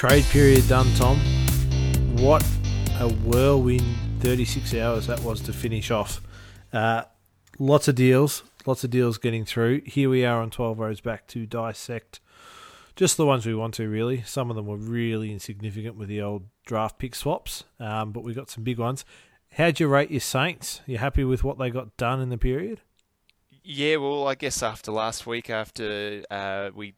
trade period done, Tom. What a whirlwind 36 hours that was to finish off. Uh, lots of deals, lots of deals getting through. Here we are on 12 rows back to dissect just the ones we want to, really. Some of them were really insignificant with the old draft pick swaps, um, but we got some big ones. How'd you rate your Saints? You happy with what they got done in the period? Yeah, well, I guess after last week, after uh, we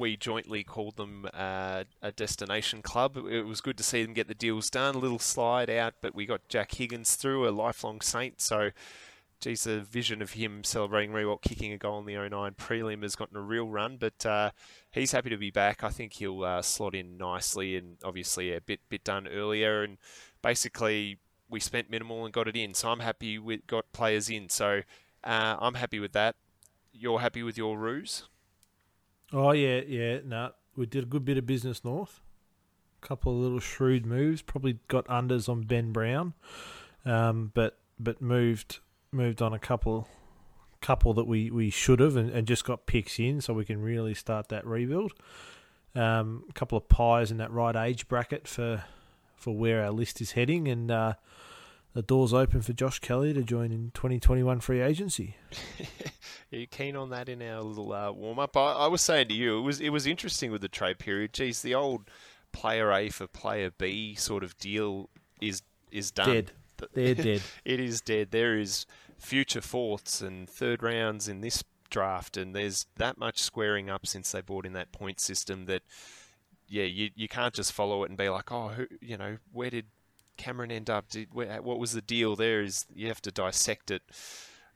we jointly called them uh, a destination club. It was good to see them get the deals done. A little slide out, but we got Jack Higgins through, a lifelong Saint. So, geez, the vision of him celebrating Riewoldt kicking a goal in the 09 prelim has gotten a real run. But uh, he's happy to be back. I think he'll uh, slot in nicely, and obviously a bit bit done earlier. And basically, we spent minimal and got it in. So I'm happy we got players in. So uh, I'm happy with that. You're happy with your Roos? Oh yeah, yeah. No, we did a good bit of business north. A couple of little shrewd moves. Probably got unders on Ben Brown, um, but but moved moved on a couple couple that we, we should have and, and just got picks in so we can really start that rebuild. Um, a couple of pies in that right age bracket for for where our list is heading and uh, the door's open for Josh Kelly to join in 2021 free agency. Are you keen on that in our little uh, warm up? I, I, was saying to you, it was it was interesting with the trade period. Geez, the old player A for player B sort of deal is is done. Dead. They're dead. it is dead. There is future fourths and third rounds in this draft, and there's that much squaring up since they brought in that point system that. Yeah, you, you can't just follow it and be like, oh, who, you know, where did Cameron end up? Did, what was the deal there? Is you have to dissect it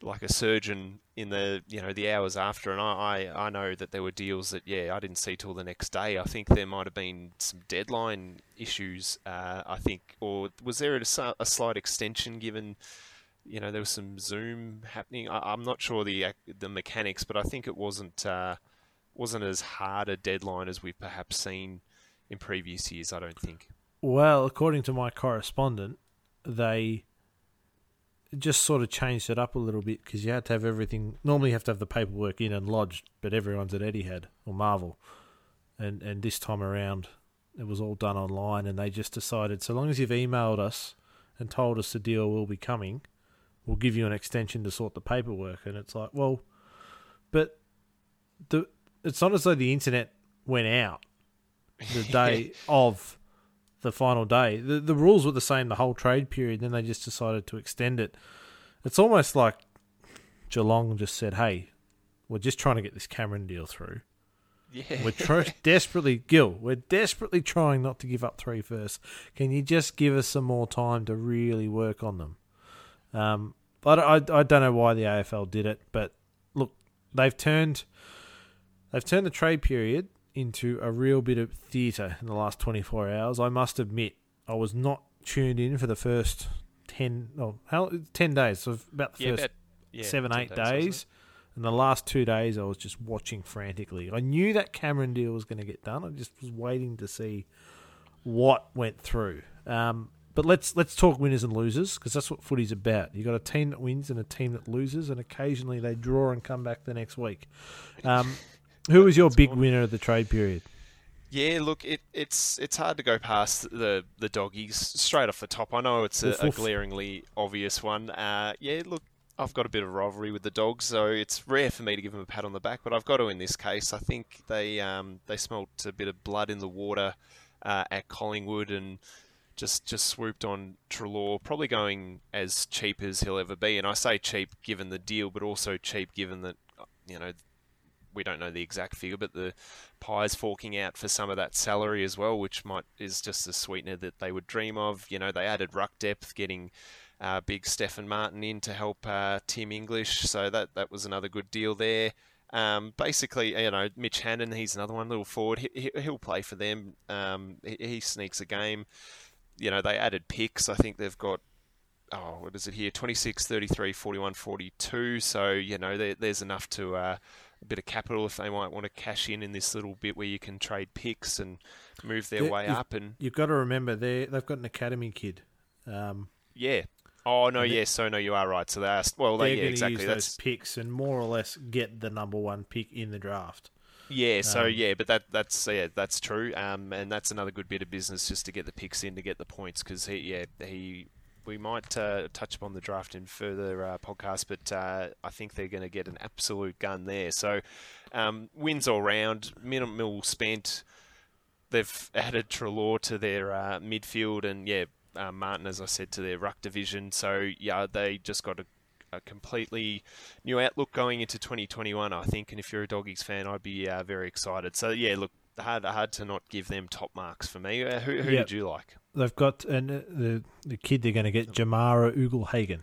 like a surgeon in the you know the hours after, and I, I, I know that there were deals that yeah I didn't see till the next day. I think there might have been some deadline issues. Uh, I think, or was there a, a slight extension given? You know there was some Zoom happening. I, am not sure the the mechanics, but I think it wasn't uh, wasn't as hard a deadline as we've perhaps seen in previous years. I don't think. Well, according to my correspondent, they just sort of changed it up a little bit because you had to have everything. Normally, you have to have the paperwork in and lodged, but everyone's at Etihad or Marvel, and and this time around, it was all done online, and they just decided so long as you've emailed us and told us the deal will be coming, we'll give you an extension to sort the paperwork. And it's like, well, but the it's not as though the internet went out the day of the final day. The the rules were the same the whole trade period. Then they just decided to extend it. It's almost like Geelong just said, "Hey, we're just trying to get this Cameron deal through. Yeah. We're tr- desperately, Gil, we're desperately trying not to give up three first. Can you just give us some more time to really work on them? Um, but I, I don't know why the AFL did it, but look, they've turned they've turned the trade period into a real bit of theatre in the last 24 hours. I must admit, I was not tuned in for the first 10, oh, how, 10 days, so about the yeah, first about, yeah, seven, eight days. days. And the last two days, I was just watching frantically. I knew that Cameron deal was going to get done. I just was waiting to see what went through. Um, but let's let's talk winners and losers because that's what footy's about. You got a team that wins and a team that loses, and occasionally they draw and come back the next week. Um, who was your big winner of the trade period? Yeah, look, it, it's it's hard to go past the the doggies straight off the top. I know it's a, a glaringly obvious one. Uh, yeah, look, I've got a bit of rivalry with the dogs, so it's rare for me to give them a pat on the back, but I've got to in this case. I think they um, they smelt a bit of blood in the water uh, at Collingwood and just just swooped on Treloar, probably going as cheap as he'll ever be. And I say cheap given the deal, but also cheap given that you know we don't know the exact figure, but the Pies forking out for some of that salary as well, which might is just a sweetener that they would dream of. You know, they added ruck depth, getting uh, big Stefan Martin in to help uh, Tim English, so that that was another good deal there. Um, basically, you know, Mitch Hannan, he's another one, little forward. He, will play for them. Um, he, he, sneaks a game. You know, they added picks. I think they've got, oh, what is it here? 26, 33, 41, 42. So, you know, there, there's enough to uh, bit of capital if they might want to cash in in this little bit where you can trade picks and move their way up. And you've got to remember they they've got an academy kid. Um, yeah. Oh no, yes, so no, you are right. So they asked, well, they're yeah, exactly. Use those picks and more or less get the number one pick in the draft. Yeah, so Um, yeah, but that that's yeah, that's true. Um, and that's another good bit of business just to get the picks in to get the points because he yeah he we might uh, touch upon the draft in further uh, podcasts, but uh, I think they're going to get an absolute gun there. So um, wins all round, minimal spent. They've added Treloar to their uh, midfield, and yeah, uh, Martin, as I said, to their ruck division. So yeah, they just got a, a completely new outlook going into 2021. I think, and if you're a Doggies fan, I'd be uh, very excited. So yeah, look, hard hard to not give them top marks for me. Uh, who who Yep. did you like? They've got and uh, the the kid they're going to get Jamarra Ugle-Hagan.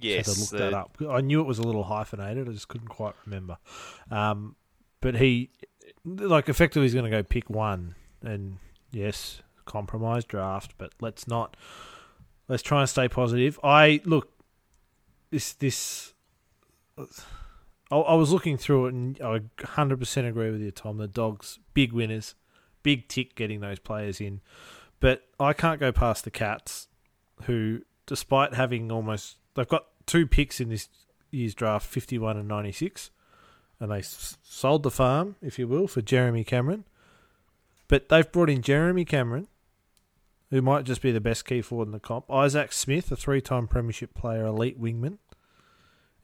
Yes, had to look the- that up. I knew it was a little hyphenated. I just couldn't quite remember. Um, but he, like, effectively, he's going to go pick one, and yes, compromise draft. But let's not. Let's try and stay positive. I look. This this. I, I was looking through it, and I hundred percent agree with you, Tom. The dogs, big winners, big tick getting those players in. But I can't go past the Cats, who, despite having almost, they've got two picks in this year's draft, 51 and 96, and they s- sold the farm, if you will, for Jeremy Cameron. But they've brought in Jeremy Cameron, who might just be the best key forward in the comp, Isaac Smith, a three time Premiership player, elite wingman,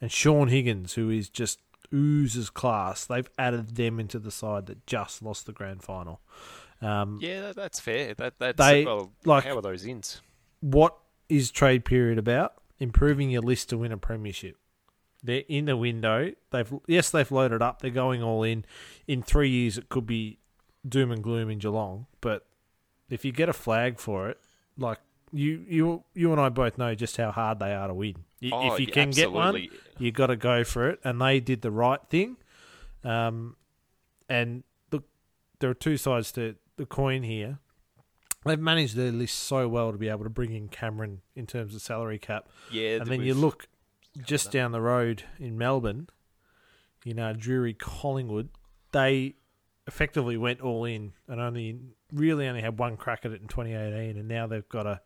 and Shaun Higgins, who is just oozes class. They've added them into the side that just lost the grand final. Um, Yeah, that's fair. That that's They- well, like- how are those ins? what is trade period about? Improving your list to win a premiership. They're in the window. They've yes, they've loaded up. They're going all in. In three years, it could be doom and gloom in Geelong. But if you get a flag for it, like you you you and I both know just how hard they are to win. Oh, if you can get one, absolutely. you got to go for it, and they did the right thing. Um, and look, there are two sides to the coin here. They've managed their list so well to be able to bring in Cameron in terms of salary cap, yeah, and then you look just down the road in Melbourne, you know, Drury Collingwood. They effectively went all in and only really only had one crack at it in 2018, and now they've got a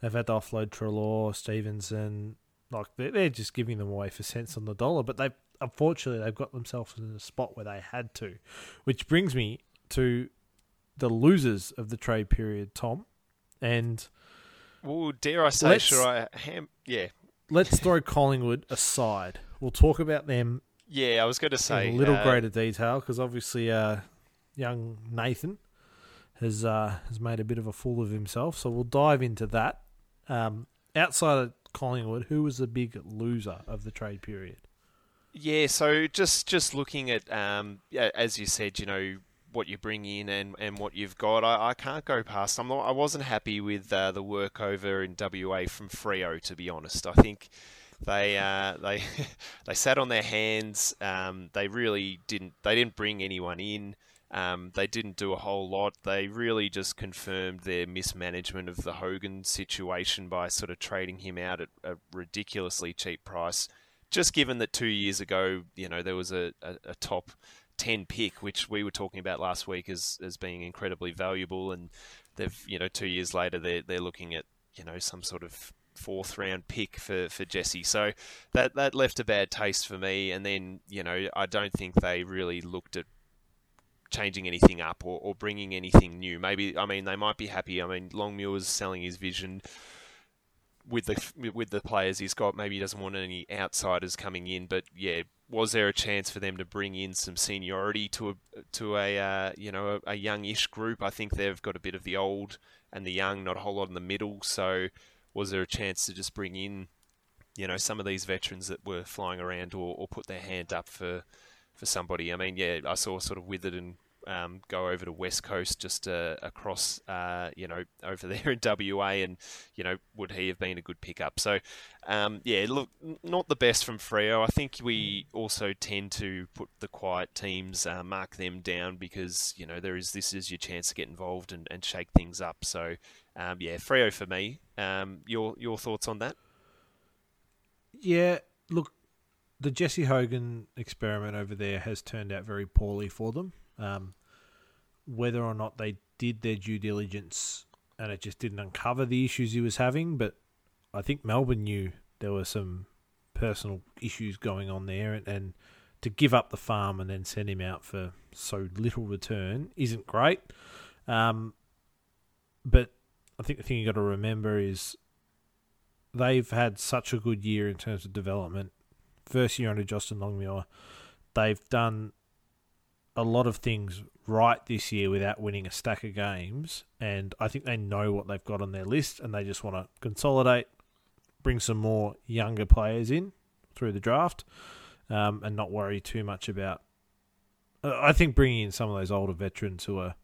they've had to offload Treloar, Stephenson. Like they're, they're just giving them away for cents on the dollar, but they unfortunately they've got themselves in a spot where they had to, which brings me to the losers of the trade period, Tom, and Well, dare I say, should I? Ham, yeah, let's throw Collingwood aside. We'll talk about them yeah. I was going to say in a little uh, greater detail because obviously, uh, young Nathan has uh, has made a bit of a fool of himself. So we'll dive into that. Um, outside of Collingwood, who was the big loser of the trade period? Yeah, so just just looking at um, as you said, you know what you bring in and, and what you've got. I, I can't go past. I'm not, I wasn't happy with uh, the work over in WA from Freo, to be honest. I think they uh, they they sat on their hands. Um, they really didn't. They didn't bring anyone in. Um, they didn't do a whole lot. They really just confirmed their mismanagement of the Hogan situation by sort of trading him out at a ridiculously cheap price just given that two years ago, you know, there was a, a, a top 10 pick, which we were talking about last week as, as being incredibly valuable. And they've, you know, two years later, they're, they're looking at, you know, some sort of fourth round pick for, for Jesse. So that, that left a bad taste for me. And then, you know, I don't think they really looked at changing anything up or, or bringing anything new. Maybe, I mean, they might be happy. I mean, Longmuir's selling his vision with the with the players he's got. Maybe he doesn't want any outsiders coming in, but yeah, was there a chance for them to bring in some seniority to a to a uh, you know a, a youngish group? I think they've got a bit of the old and the young, not a whole lot in the middle. So was there a chance to just bring in you know some of these veterans that were flying around or, or put their hand up for for somebody? I mean, yeah, I saw sort of Witherden um, go over to West Coast, just uh, across, uh, you know, over there in WA, and you know, would he have been a good pickup? So, um, yeah, look, not the best from Freo. I think we also tend to put the quiet teams, uh, mark them down because you know there is this is your chance to get involved and, and shake things up. So, um, yeah, Freo for me. Um, your your thoughts on that? Yeah, look, the Jesse Hogan experiment over there has turned out very poorly for them. Um, whether or not they did their due diligence and it just didn't uncover the issues he was having, but I think Melbourne knew there were some personal issues going on there, and, and to give up the farm and then send him out for so little return isn't great. Um, but I think the thing you got to remember is they've had such a good year in terms of development. First year under Justin Longmuir, they've done a lot of things right this year without winning a stack of games, and I think they know what they've got on their list, and they just want to consolidate, bring some more younger players in through the draft, um, and not worry too much about. I think bringing in some of those older veterans who are,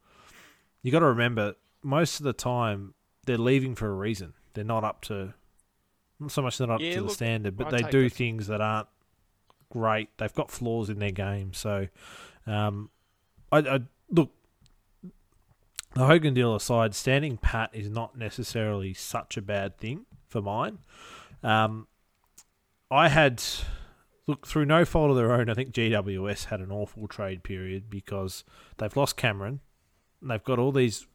you got to remember, most of the time they're leaving for a reason. They're not up to, not so much they're not Yeah, up to look, the standard, but I they do things that aren't great. They've got flaws in their game, so um, I, I look. The Hogan deal aside, standing pat is not necessarily such a bad thing for mine. Um, I had look through no fault of their own. I think GWS had an awful trade period because they've lost Cameron. And they've got all these.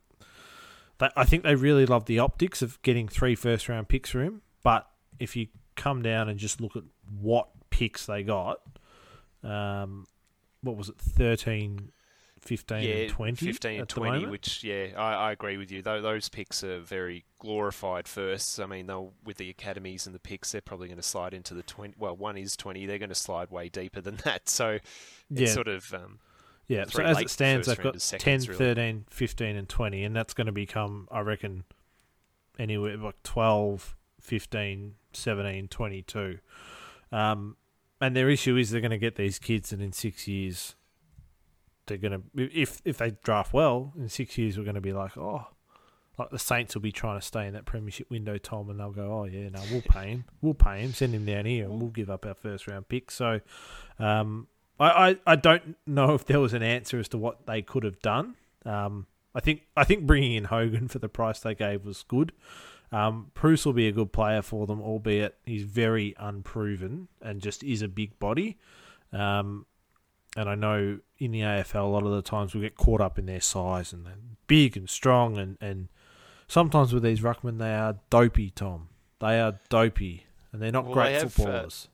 I think they really love the optics of getting three first round picks for him. But if you come down and just look at what picks they got, um, what was it, 13, 15, yeah, and 20? 15 and 20, which, yeah, I, I agree with you. Tho- those picks are very glorified firsts. I mean, they'll with the academies and the picks, they're probably going to slide into the 20. Well, one is 20. They're going to slide way deeper than that. So it's Yeah. sort of. Um, Yeah, so as it stands, they've got rounders, 10, really. 13, 15, and 20, and that's going to become, I reckon, anywhere like 12, 15, 17, 22. Um, and their issue is they're going to get these kids, and in six years, they're going to, if, if they draft well, in six years, we're going to be like, oh, like the Saints will be trying to stay in that premiership window, Tom, and they'll go, oh, yeah, no, we'll pay him. We'll pay him, send him down here, and we'll give up our first round pick. So, um, I, I, I don't know if there was an answer as to what they could have done. Um, I think I think bringing in Hogan for the price they gave was good. Um, Preuss will be a good player for them, albeit he's very unproven and just is a big body. Um, and I know in the AFL a lot of the times we get caught up in their size and they're big and strong and, and sometimes with these ruckmen they are dopey, Tom. They are dopey and they're not Well, great they have, uh, footballers.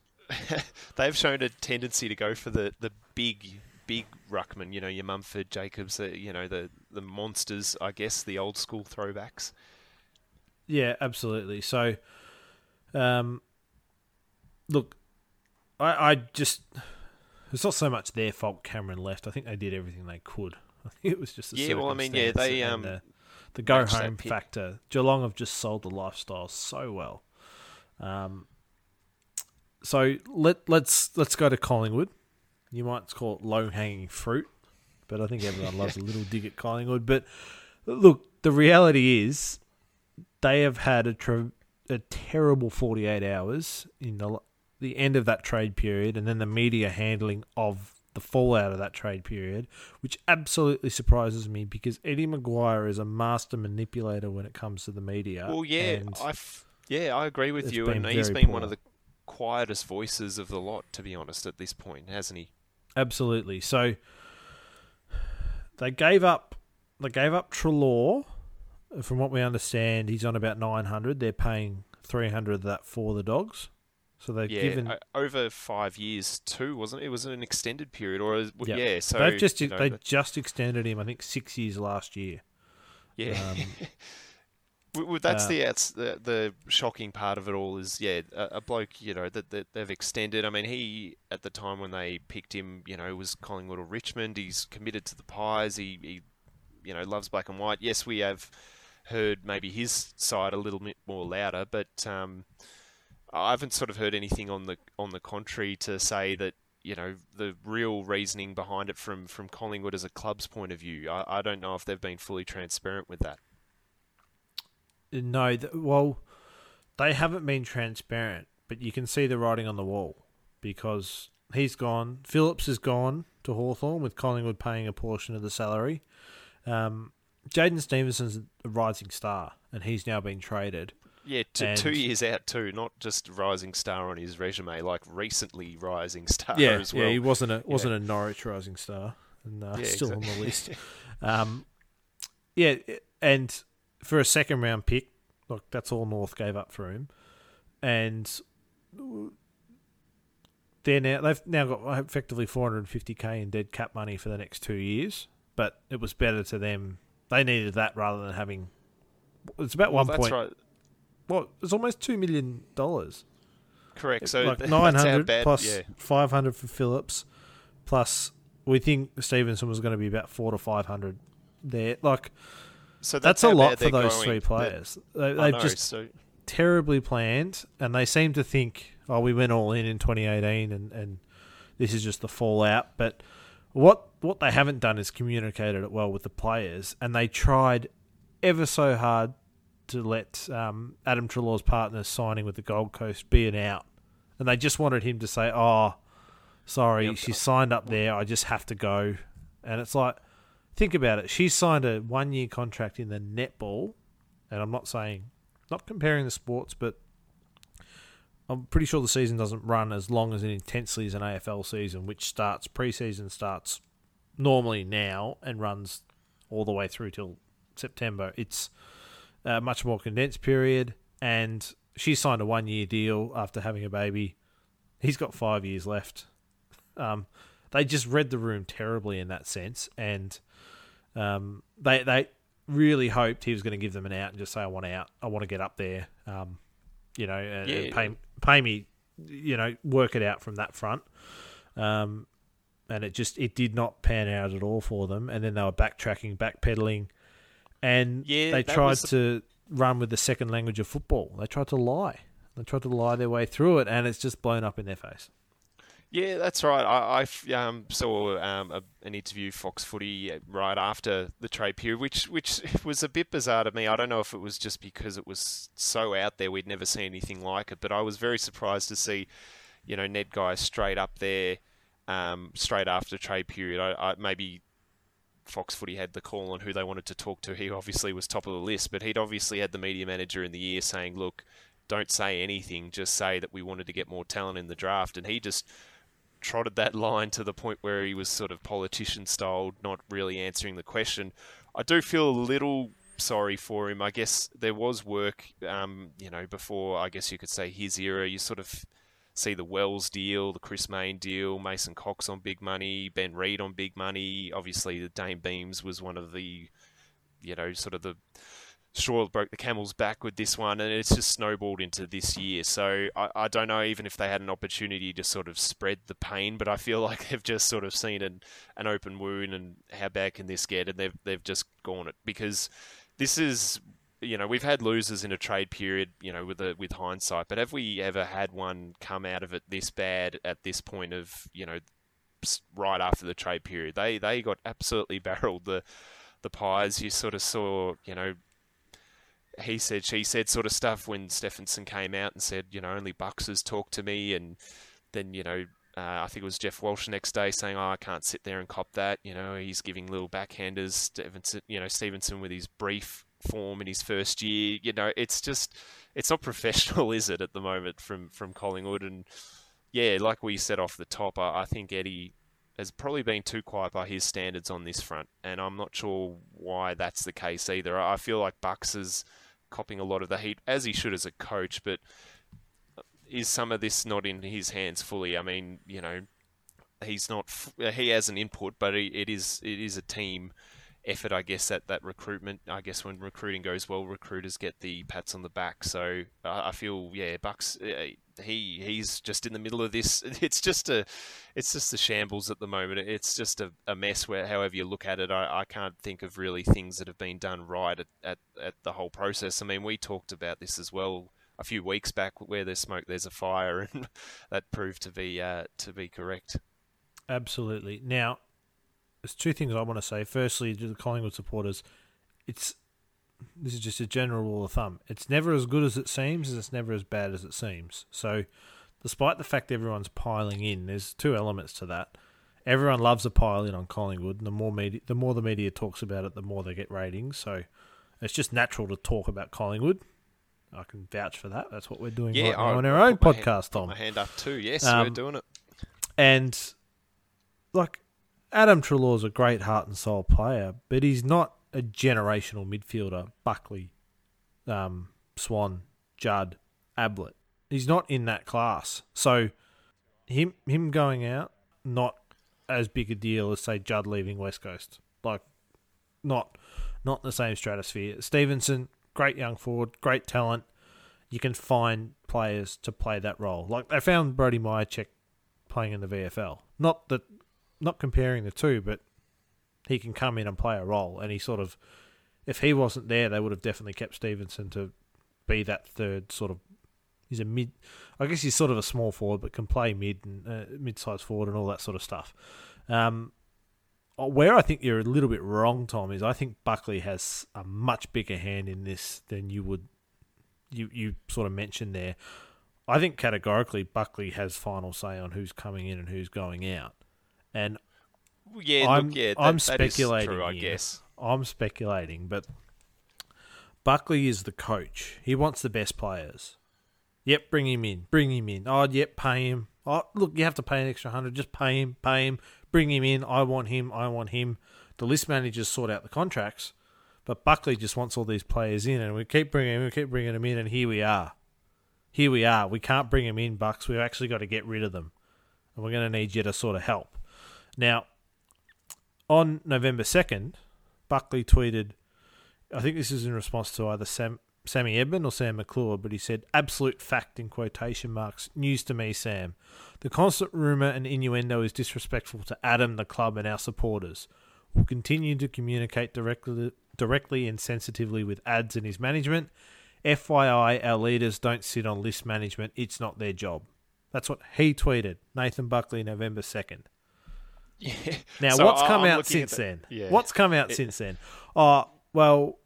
they've shown a tendency to go for the, the big big ruckman. You know, your Mumford, Jacobs. Uh, you know, the the monsters. I guess the old school throwbacks. Yeah, absolutely. So, um, look, I, I just it's not so much their fault. Cameron left. I think they did everything they could. I think it was just the Yeah, well, I mean, yeah, they, um, the, the go home factor. Geelong have just sold the lifestyle so well. Um, so let let's let's go to Collingwood. You might call it low hanging fruit, but I think everyone loves a little dig at Collingwood. But look, the reality is they have had a a terrible 48 hours in the the end of that trade period and then the media handling of the fallout of that trade period which absolutely surprises me because Eddie McGuire is a master manipulator when it comes to the media Well, yeah, I f- yeah, I agree with you, and he's been one of the quietest voices of the lot, to be honest, at this point, hasn't he? absolutely so they gave up they gave up Treloar from what we understand he's on about 900 they're paying 300 of that for the dogs so they've Yeah, given over five years too, wasn't it? It was an extended period, or is- Yeah. yeah. So they've just you know, they the- just extended him. I think six years last year. yeah. Um, W- w- That's Uh, the, that's the the shocking part of it all is yeah a, a bloke you know that, that they've extended. I mean he at the time when they picked him you know was Collingwood or Richmond. He's committed to the Pies. He, he you know loves black and white. Yes, we have heard maybe his side a little bit more louder, but um, I haven't sort of heard anything on the on the contrary to say that you know the real reasoning behind it from from Collingwood as a club's point of view. I, I don't know if they've been fully transparent with that. no, th- well, they haven't been transparent, but you can see the writing on the wall because he's gone. Phillips is gone to Hawthorn with Collingwood paying a portion of the salary. Um, Jaidyn Stephenson's a rising star, and he's now been traded. Yeah, t- two years out too, not just rising star on his resume, like recently rising star yeah, as well. yeah, he wasn't a wasn't a Norwich rising star, and uh, Yeah, still on the list. um, yeah, and for a second round pick, look, that's all North gave up for him, and they're now they've now got effectively 450k in dead cap money for the next two years, but it was better to them. They needed that rather than having. It's about Well, one that's point. right. What? It's almost two million dollars. Correct. So like nine hundred bad- plus yeah. five hundred for Phillips, plus we think Stephenson was going to be about four to five hundred there. Like So that's, that's, a lot for those three players. They, they've just so terribly planned, and they seem to think, "Oh, we went all in in 2018, and and this is just the fallout." But what what they haven't done is communicated it well with the players, and they tried ever so hard to let um, Adam Treloar's partner signing with the Gold Coast be an out, and they just wanted him to say, "Oh, sorry, Yep. she signed up there. I just have to go," and it's like. Think about it. She signed a one year contract in the netball, and I'm not saying not comparing the sports, but I'm pretty sure the season doesn't run as long as and intensely as an AFL season, which starts preseason starts normally now and runs all the way through till September. It's a much more condensed period, and she signed a one year deal after having a baby. He's got five years left. Um, they just read the room terribly in that sense, and um, they they really hoped he was going to give them an out and just say, "I want out. I want to get up there." Um, you know, and, and Yeah. pay pay me. You know, work it out from that front. Um, and it just it did not pan out at all for them. And then they were backtracking, backpedaling, and Yeah, they tried the- to run with the second language of football. They tried to lie. They tried to lie their way through it, and it's just blown up in their face. Yeah, that's right. I um, saw um, a, an interview Fox Footy right after the trade period, which which was a bit bizarre to me. I don't know if it was just because it was so out there we'd never seen anything like it, but I was very surprised to see, you know, Ned Guy straight up there, um, straight after trade period. I, I maybe Fox Footy had the call on who they wanted to talk to. He obviously was top of the list, but he'd obviously had the media manager in the year saying, "Look, don't say anything. Just say that we wanted to get more talent in the draft." And he just trotted that line to the point where he was sort of politician style, not really answering the question. I do feel a little sorry for him. I guess there was work, um, you know, before I guess you could say his era. You sort of see the Wells deal, the Chris Mayne deal, Mason Cox on big money, Ben Reid on big money. Obviously, the Dayne Beams was one of the, you know, sort of the straw that broke the camel's back with this one, and it's just snowballed into this year. So I, I don't know even if they had an opportunity to sort of spread the pain, but I feel like they've just sort of seen an, an open wound and how bad can this get, and they've they've just gone it because this is. You know, we've had losers in a trade period, you know, with a, with hindsight, but have we ever had one come out of it this bad at this point of, you know, right after the trade period? They they got absolutely barreled. The the Pies, you sort of saw, you know, he said, she said sort of stuff when Stephenson came out and said, you know, only Bucks has talked to me. And then, you know, uh, I think it was Geoff Walsh the next day saying, oh, I can't sit there and cop that. You know, he's giving little backhanders. Stephenson, you know, Stephenson with his brief form in his first year. You know, it's just, it's not professional, is it, at the moment from, from Collingwood? And yeah, like we said off the top, I, I think Eddie has probably been too quiet by his standards on this front. And I'm not sure why that's the case either. I feel like Bucks is copping a lot of the heat, as he should as a coach, but uh, is some of this not in his hands fully? I mean, you know, he's not he has an input, but it is it is a team effort, I guess, at that recruitment. I guess when recruiting goes well, recruiters get the pats on the back. So uh, I feel, yeah, Bucks, uh, he he's just in the middle of this. It's just a, it's just a shambles at the moment. It's just a, a mess. Where, however you look at it, I, I can't think of really things that have been done right at, at, at the whole process. I mean, we talked about this as well a few weeks back. Where there's smoke, there's a fire, and that proved to be uh, to be correct. Absolutely. Now, there's two things I want to say. Firstly, to the Collingwood supporters, it's this is just a general rule of thumb. It's never as good as it seems, and it's never as bad as it seems. So, despite the fact everyone's piling in, there's two elements to that. Everyone loves a pile in on Collingwood, and the more media, the more the media talks about it, the more they get ratings. So, it's just natural to talk about Collingwood. I can vouch for that. That's what we're doing Yeah, right now on our I own hand- podcast, put Tom. My hand up too. Yes, Um, we're doing it. And like Adam Treloar's a great heart and soul player, but he's not a generational midfielder. Buckley, um, Swan, Judd, Ablett. He's not in that class. So him him going out not as big a deal as say Judd leaving West Coast. Like not not the same stratosphere. Stephenson, great young forward, great talent. You can find players to play that role. Like they found Brody Mihocek playing in the VFL. Not that not comparing the two, but he can come in and play a role and he sort of if he wasn't there they would have definitely kept Stephenson to be that third sort of he's a mid I guess he's sort of a small forward but can play mid and uh, mid-sized forward and all that sort of stuff. Um, uh, where I think you're a little bit wrong, Tom, is I think Buckley has a much bigger hand in this than you would you you sort of mentioned there. I think categorically Buckley has final say on who's coming in and who's going out, and yeah, I'm, look, yeah, that, I'm speculating. true, I here. guess. I'm speculating, but Buckley is the coach. He wants the best players. Yep, bring him in. Bring him in. Oh, yep, pay him. Oh, look, you have to pay an extra hundred. Just pay him. Pay him. Bring him in. I want him. I want him. The list managers sort out the contracts, but Buckley just wants all these players in, and we keep bringing him. We keep bringing them in, and here we are. Here we are. We can't bring him in, Bucks. We've actually got to get rid of them, and we're going to need you to sort of help. Now, on November 2nd, Buckley tweeted, I think this is in response to either Sam, Sammy Edmund or Sam McClure, but he said, absolute fact in quotation marks, news to me, Sam. The constant rumour and innuendo is disrespectful to Adam, the club, and our supporters. We'll continue to communicate directly, directly and sensitively with ads and his management. FYI, our leaders don't sit on list management. It's not their job. That's what he tweeted, Nathan Buckley, November 2nd. Yeah. Now, So what's come I'm out since the- then? yeah. What's come out It- since then? Oh, well,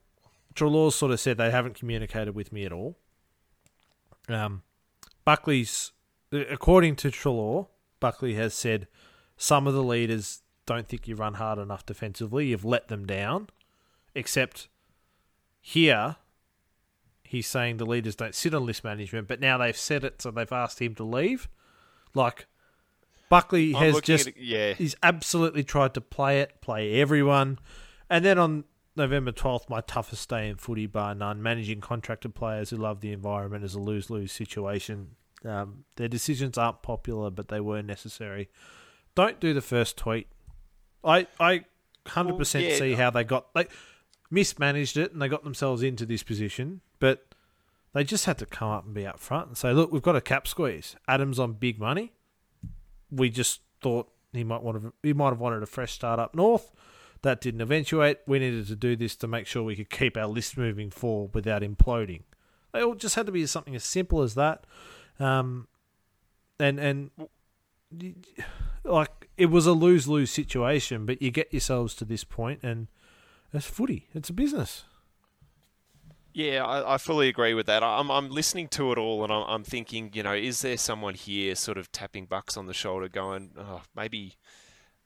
Treloar sort of said they haven't communicated with me at all. Um, Buckley's, according to Treloar, Buckley has said some of the leaders don't think you run hard enough defensively. You've let them down. Except here, he's saying the leaders don't sit on list management, but now they've said it, so they've asked him to leave. Like, Buckley I'm has just, at, yeah, he's absolutely tried to play it, play everyone. And then on November 12th, my toughest day in footy, bar none, managing contracted players who love the environment is a lose lose situation. Um, their decisions aren't popular, but they were necessary. Don't do the first tweet. I, I 100% Well, yeah. see how they got. They mismanaged it and they got themselves into this position, but they just had to come up and be up front and say, look, we've got a cap squeeze. Adam's on big money we just thought he might want to, he might have wanted a fresh start up north. That didn't eventuate. We needed to do this to make sure we could keep our list moving forward without imploding. They all just had to be something as simple as that. Um, and and like it was a lose lose situation, but you get yourselves to this point, and it's footy. It's a business. Yeah, I, I fully agree with that. I'm I'm listening to it all, and I'm, I'm thinking, you know, is there someone here sort of tapping Bucks on the shoulder, going, oh, maybe,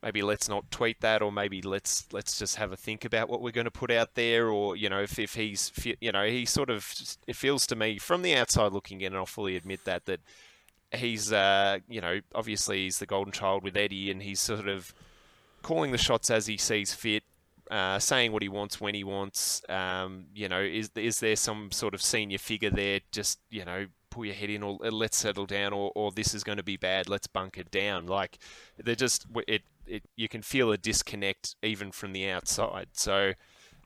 maybe let's not tweet that, or maybe let's let's just have a think about what we're going to put out there, or you know, if if he's, you know, he sort of, it feels to me from the outside looking in, and I'll fully admit that that he's, uh, you know, obviously he's the golden child with Eddie, and he's sort of calling the shots as he sees fit uh, saying what he wants when he wants. Um, you know, is is there some sort of senior figure there? Just you know, pull your head in, or uh, let's settle down, or, or this is going to be bad. Let's bunker down. Like they're just it, it. You can feel a disconnect even from the outside. So.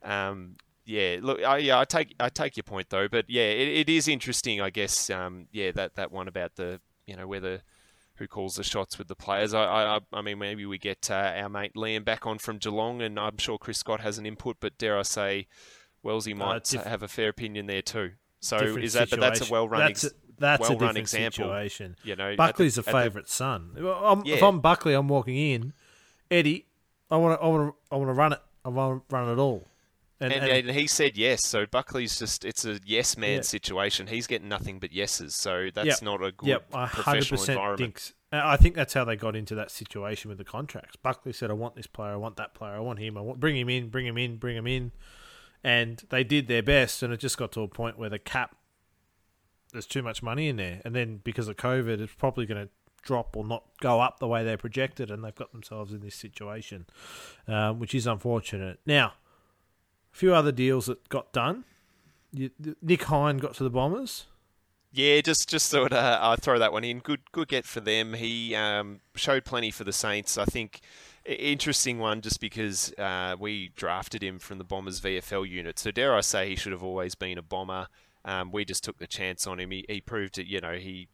Um, yeah, look, I, yeah, I take I take your point though, but yeah, it, it is interesting, I guess. Um, yeah, that, that one about the you know whether who calls the shots with the players. I, I, I mean, maybe we get uh, our mate Liam back on from Geelong, and I'm sure Chris Scott has an input. But dare I say, Wellsy might diff- have a fair opinion there too. So is that? But that's a well-run, That's ex- a, that's well-run different example. situation. You know, at the- Buckley's a the- favourite son. I'm, If I'm Buckley, I'm walking in. Eddie, I want to, I want to, I want to run it. I want to run it all. And, and, he said yes. So Buckley's just—it's a yes man Yeah. situation. He's getting nothing but yeses. So that's Yep. not a good Yep, I professional environment. think. I think that's how they got into that situation with the contracts. Buckley said, "I want this player. I want that player. I want him. I want bring him in. Bring him in. Bring him in." And they did their best, and it just got to a point where the cap there's too much money in there, and then because of COVID, it's probably going to drop or not go up the way they projected, and they've got themselves in this situation, um, which is unfortunate. Now, a few other deals that got done. You, Nick Hind got to the Bombers. Yeah, just just thought uh, I'd throw that one in. Good good get for them. He um, showed plenty for the Saints. I think interesting one just because uh, we drafted him from the Bombers VFL unit. So dare I say he should have always been a bomber. Um, we just took the chance on him. He, he proved it. You know he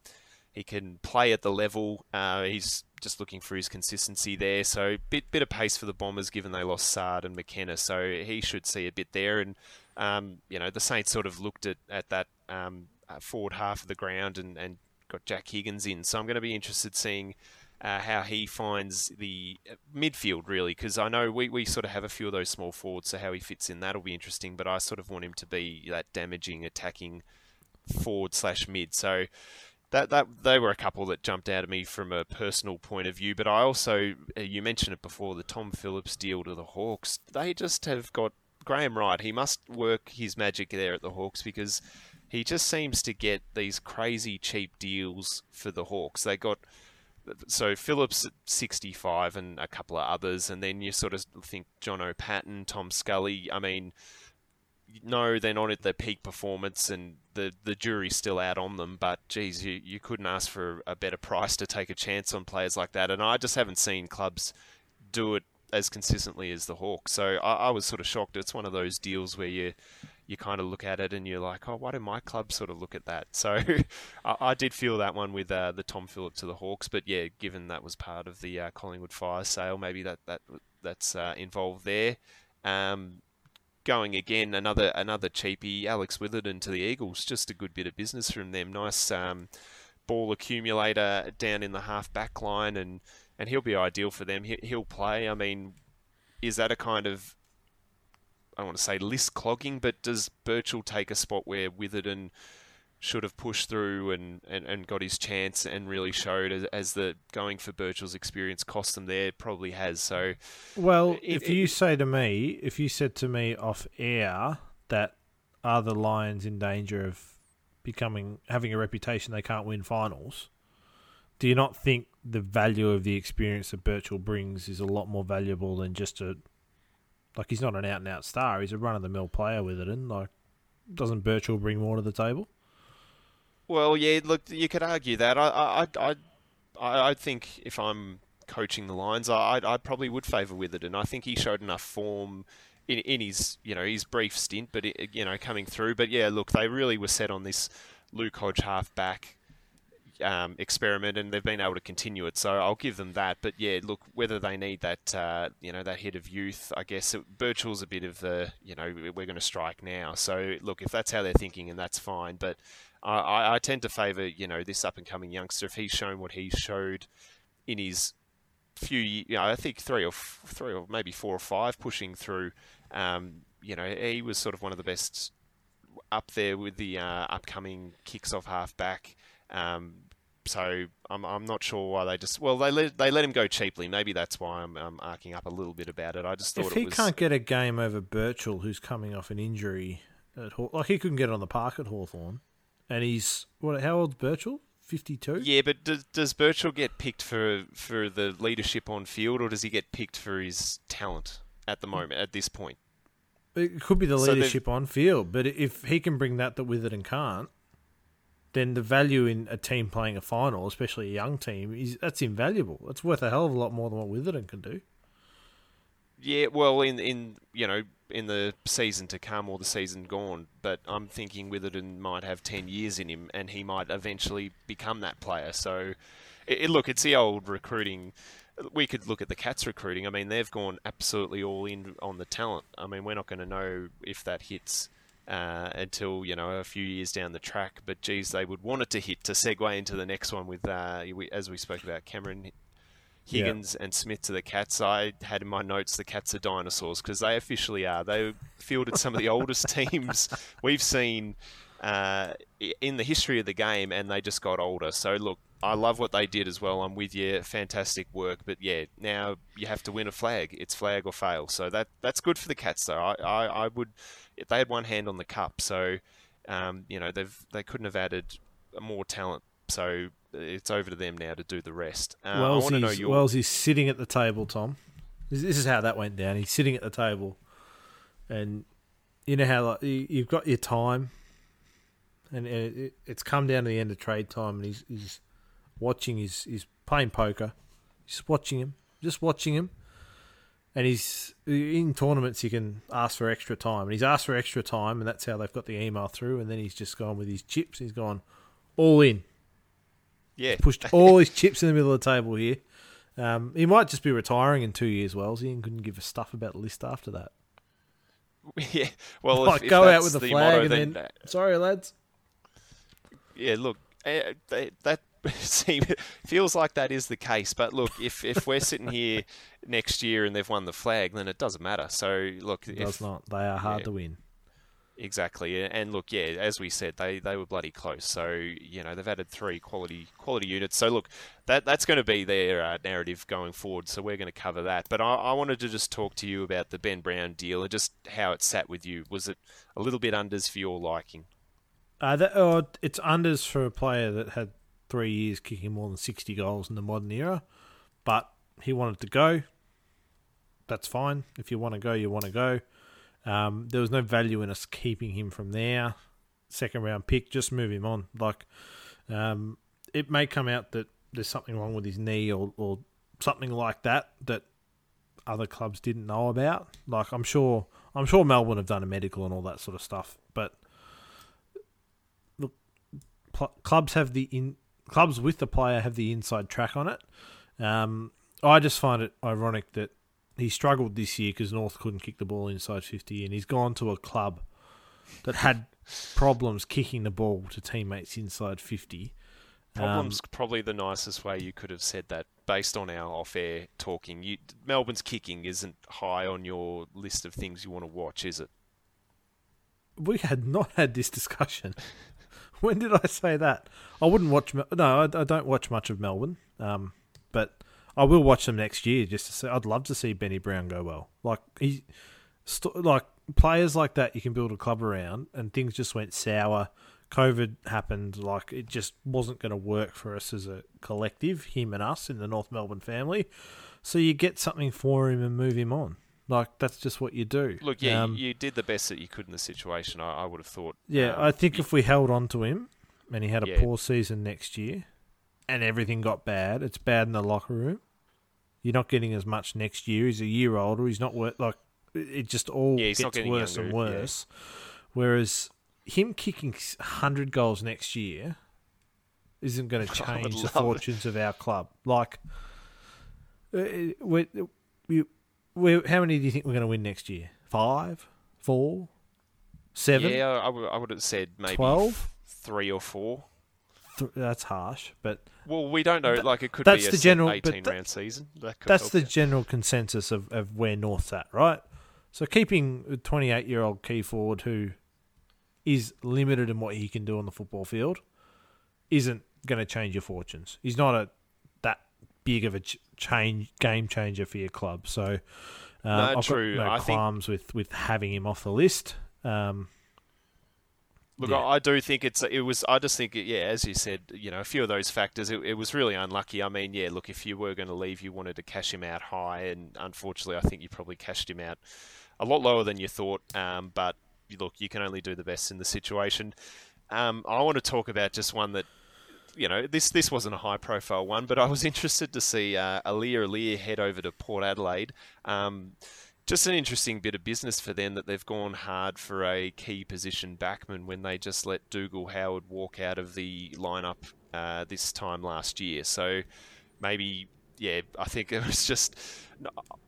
he can play at the level. Uh, he's just looking for his consistency there. So bit bit of pace for the Bombers given they lost Saad and McKenna. So he should see a bit there. And um, you know the Saints sort of looked at at that um, uh, forward half of the ground and, and got Jack Higgins in. So I'm going to be interested seeing uh, how he finds the uh, midfield really because I know we, we sort of have a few of those small forwards so how he fits in that'll be interesting but I sort of want him to be that damaging attacking forward slash mid so that that they were a couple that jumped out at me from a personal point of view but I also uh, you mentioned it before the Tom Phillips deal to the Hawks they just have got Graham Wright he must work his magic there at the Hawks because he just seems to get these crazy cheap deals for the Hawks they got so Phillips at 65 and a couple of others, and then you sort of think Jon Patton, Tom Scully. I mean, no, they're not at their peak performance, and the the jury's still out on them. But geez, you, you couldn't ask for a better price to take a chance on players like that. And I just haven't seen clubs do it as consistently as the Hawks. So I, I was sort of shocked. It's one of those deals where you you kind of look at it and you're like, oh, why do my club sort of look at that? So I, I, did feel that one with uh, the Tom Phillips to the Hawks, but yeah, given that was part of the uh, Collingwood fire sale, maybe that that that's uh, involved there. Um, going again, another another cheapie, Alex Witherden to the Eagles, just a good bit of business from them. Nice um, ball accumulator down in the half back line, and and he'll be ideal for them. He, he'll play. I mean, is that a kind of I don't want to say list clogging, but does Birchall take a spot where Witherden should have pushed through and, and, and got his chance and really showed as, as the going for Birchall's experience cost them there? Probably has. So, well, it, if it, you say to me, if you said to me off air that are the Lions in danger of becoming having a reputation they can't win finals, do you not think the value of the experience that Birchall brings is a lot more valuable than just a like he's not an out and out star. He's a run of the mill player with it, and like doesn't Birchall bring more to the table? Well, yeah. Look, you could argue that. I, I, I, I, think if I'm coaching the Lions, I, I probably would favour with it, and I think he showed enough form in, in his, you know, his brief stint, but it, you know, coming through. But yeah, look, they really were set on this Luke Hodge half back um, experiment, and they've been able to continue it. So I'll give them that. But yeah, look, whether they need that, uh, you know, that hit of youth, I guess it, Birchall's a bit of the, you know, we're going to strike now. So look, if that's how they're thinking, and that's fine. But I, I tend to favour, you know, this up and coming youngster. If he's shown what he showed in his few, you know, I think three or three or maybe four or five pushing through. Um, you know, he was sort of one of the best up there with the uh, upcoming kicks off half back. Um, so I'm, I'm not sure why they just well they let they let him go cheaply. Maybe that's why I'm, I'm arcing up a little bit about it. I just thought if he was... can't get a game over Birchall, who's coming off an injury, at Haw- like he couldn't get on the park at Hawthorn, and he's what? How old's Birchall? Fifty two. Yeah, but does, does Birchall get picked for for the leadership on field, or does he get picked for his talent at the moment at this point? It could be the leadership so on field, but if he can bring that, that with it and can't, then the value in a team playing a final, especially a young team, is that's invaluable. It's worth a hell of a lot more than what Witherden can do. Yeah, well, in in you know in the season to come or the season gone, but I'm thinking Witherden might have ten years in him, and he might eventually become that player. So, it, it, look, it's the old recruiting. We could look at the Cats recruiting. I mean, they've gone absolutely all in on the talent. I mean, we're not going to know if that hits uh, until you know a few years down the track. But geez, they would want it to hit to segue into the next one with uh, as we spoke about Cameron Higgins and Smith to the Cats. I had in my notes the Cats are dinosaurs because they officially are. They fielded some of the oldest teams we've seen uh, in the history of the game, and they just got older. So look. I love what they did as well. I'm with you. Fantastic work. But yeah, now you have to win a flag. It's flag or fail. So that that's good for the Cats, though. I, I, I would they had one hand on the cup, so um, you know they've they couldn't have added more talent. So it's over to them now to do the rest. Uh, Wells, I your... Wells is sitting at the table, Tom. This, this is how that went down. He's sitting at the table, and you know how like, you've got your time, and it, it's come down to the end of trade time, and he's he's watching his he's playing poker, just watching him, just watching him, and he's in tournaments. You can ask for extra time, and he's asked for extra time, and that's how they've got the email through. And then he's just gone with his chips. He's gone all in. Yeah, pushed all his chips in the middle of the table here. Um, he might just be retiring in two years, Wellsy, and couldn't give a stuff about the list after that. Yeah, well, like if, go if out with the, the flag motto, and then, then sorry, lads. Yeah, look, uh, that seems feels like that is the case. But look, if if we're sitting here next year and they've won the flag, then it doesn't matter. So look, it if, does not. They are hard yeah. to win. Exactly, and look, yeah, as we said, they, they were bloody close. So you know they've added three quality quality units. So look, that that's going to be their uh, narrative going forward. So we're going to cover that. But I, I, wanted to just talk to you about the Ben Brown deal and just how it sat with you. Was it a little bit unders for your liking? Uh, that, oh, it's unders for a player that had three years kicking more than sixty goals in the modern era, but he wanted to go. That's fine. If you want to go, you want to go. Um, there was no value in us keeping him from there. Second round pick, just move him on. Like, um, it may come out that there's something wrong with his knee or, or something like that that other clubs didn't know about. Like, I'm sure, I'm sure Melbourne have done a medical and all that sort of stuff. But look, pl- clubs have the in clubs with the player have the inside track on it. Um, I just find it ironic that he struggled this year because North couldn't kick the ball inside 50, and he's gone to a club that had problems kicking the ball to teammates inside 50. Problems um, probably the nicest way you could have said that based on our off-air talking. You, Melbourne's kicking isn't high on your list of things you want to watch, is it? We had not had this discussion. when did I say that? I wouldn't watch. No, I, I don't watch much of Melbourne. Um, I will watch them next year just to see. I'd love to see Benny Brown go well. Like he, st- like players like that, you can build a club around, and things just went sour. COVID happened, like it just wasn't going to work for us as a collective, him and us in the North Melbourne family. So you get something for him and move him on. Like that's just what you do. Look, yeah, um, you, did the best that you could in the situation. I, I would have thought. Yeah, um, I think if we held on to him and he had a yeah. poor season next year, and everything got bad, it's bad in the locker room. You're not getting as much next year. He's a year older. He's not worth like it. Just all yeah, gets worse younger, and worse. Yeah. Whereas him kicking hundred goals next year isn't going to change the fortunes it. of our club. Like, uh, we, we, we, how many do you think we're going to win next year? Five, four, seven? Yeah, I, w- I would have said maybe 12? three or four th- that's harsh, but well, we don't know. Like it could that's be the general eighteen that, round season. That that's the general consensus of, of where North's at, right? So keeping a twenty eight year old key forward who is limited in what he can do on the football field isn't going to change your fortunes. He's not a that big of a ch- change game changer for your club. So um, no, I've true. got no I qualms think... with with having him off the list. Um, Look, yeah. I do think it's it was. I just think, yeah, as you said, you know, a few of those factors. It, it was really unlucky. I mean, yeah, look, if you were going to leave, you wanted to cash him out high, and unfortunately, I think you probably cashed him out a lot lower than you thought. Um, but look, you can only do the best in the situation. Um, I want to talk about just one that, you know, this this wasn't a high profile one, but I was interested to see uh, Aliir head over to Port Adelaide. Um, just an interesting bit of business for them that they've gone hard for a key position backman when they just let Dougal Howard walk out of the lineup uh, this time last year. So maybe, yeah, I think it was just.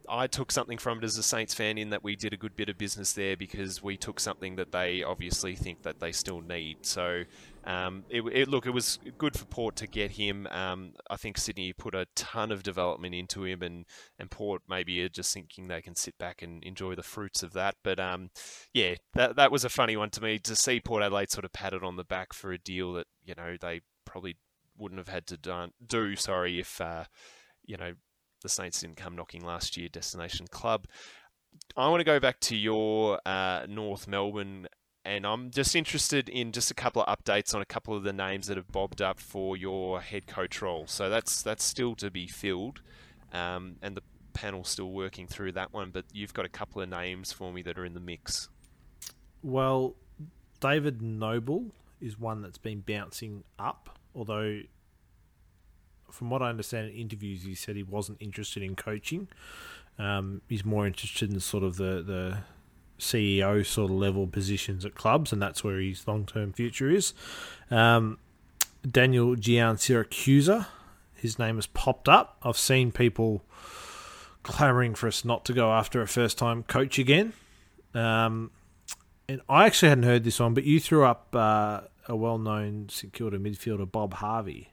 I took something from it as a Saints fan in that we did a good bit of business there because we took something that they obviously think that they still need. So um, it, it, look, it was good for Port to get him. Um, I think Sydney put a ton of development into him, and, and Port maybe are just thinking they can sit back and enjoy the fruits of that. But um, yeah, that that was a funny one to me to see Port Adelaide sort of patted on the back for a deal that you know they probably wouldn't have had to do. Sorry, if uh, you know the Saints didn't come knocking last year. Destination Club. I want to go back to your uh, North Melbourne and I'm just interested in just a couple of updates on a couple of the names that have bobbed up for your head coach role. So that's that's still to be filled, um, and the panel's still working through that one. But you've got a couple of names for me that are in the mix. Well, David Noble is one that's been bouncing up, although from what I understand in interviews, he said he wasn't interested in coaching. Um, he's more interested in sort of the, the CEO sort of level positions at clubs, and that's where his long term future is. Um, Daniel Giansiracusa, his name has popped up. I've seen people clamoring for us not to go after a first time coach again. Um, and I actually hadn't heard this one, but you threw up uh, a well known St Kilda midfielder, Bob Harvey.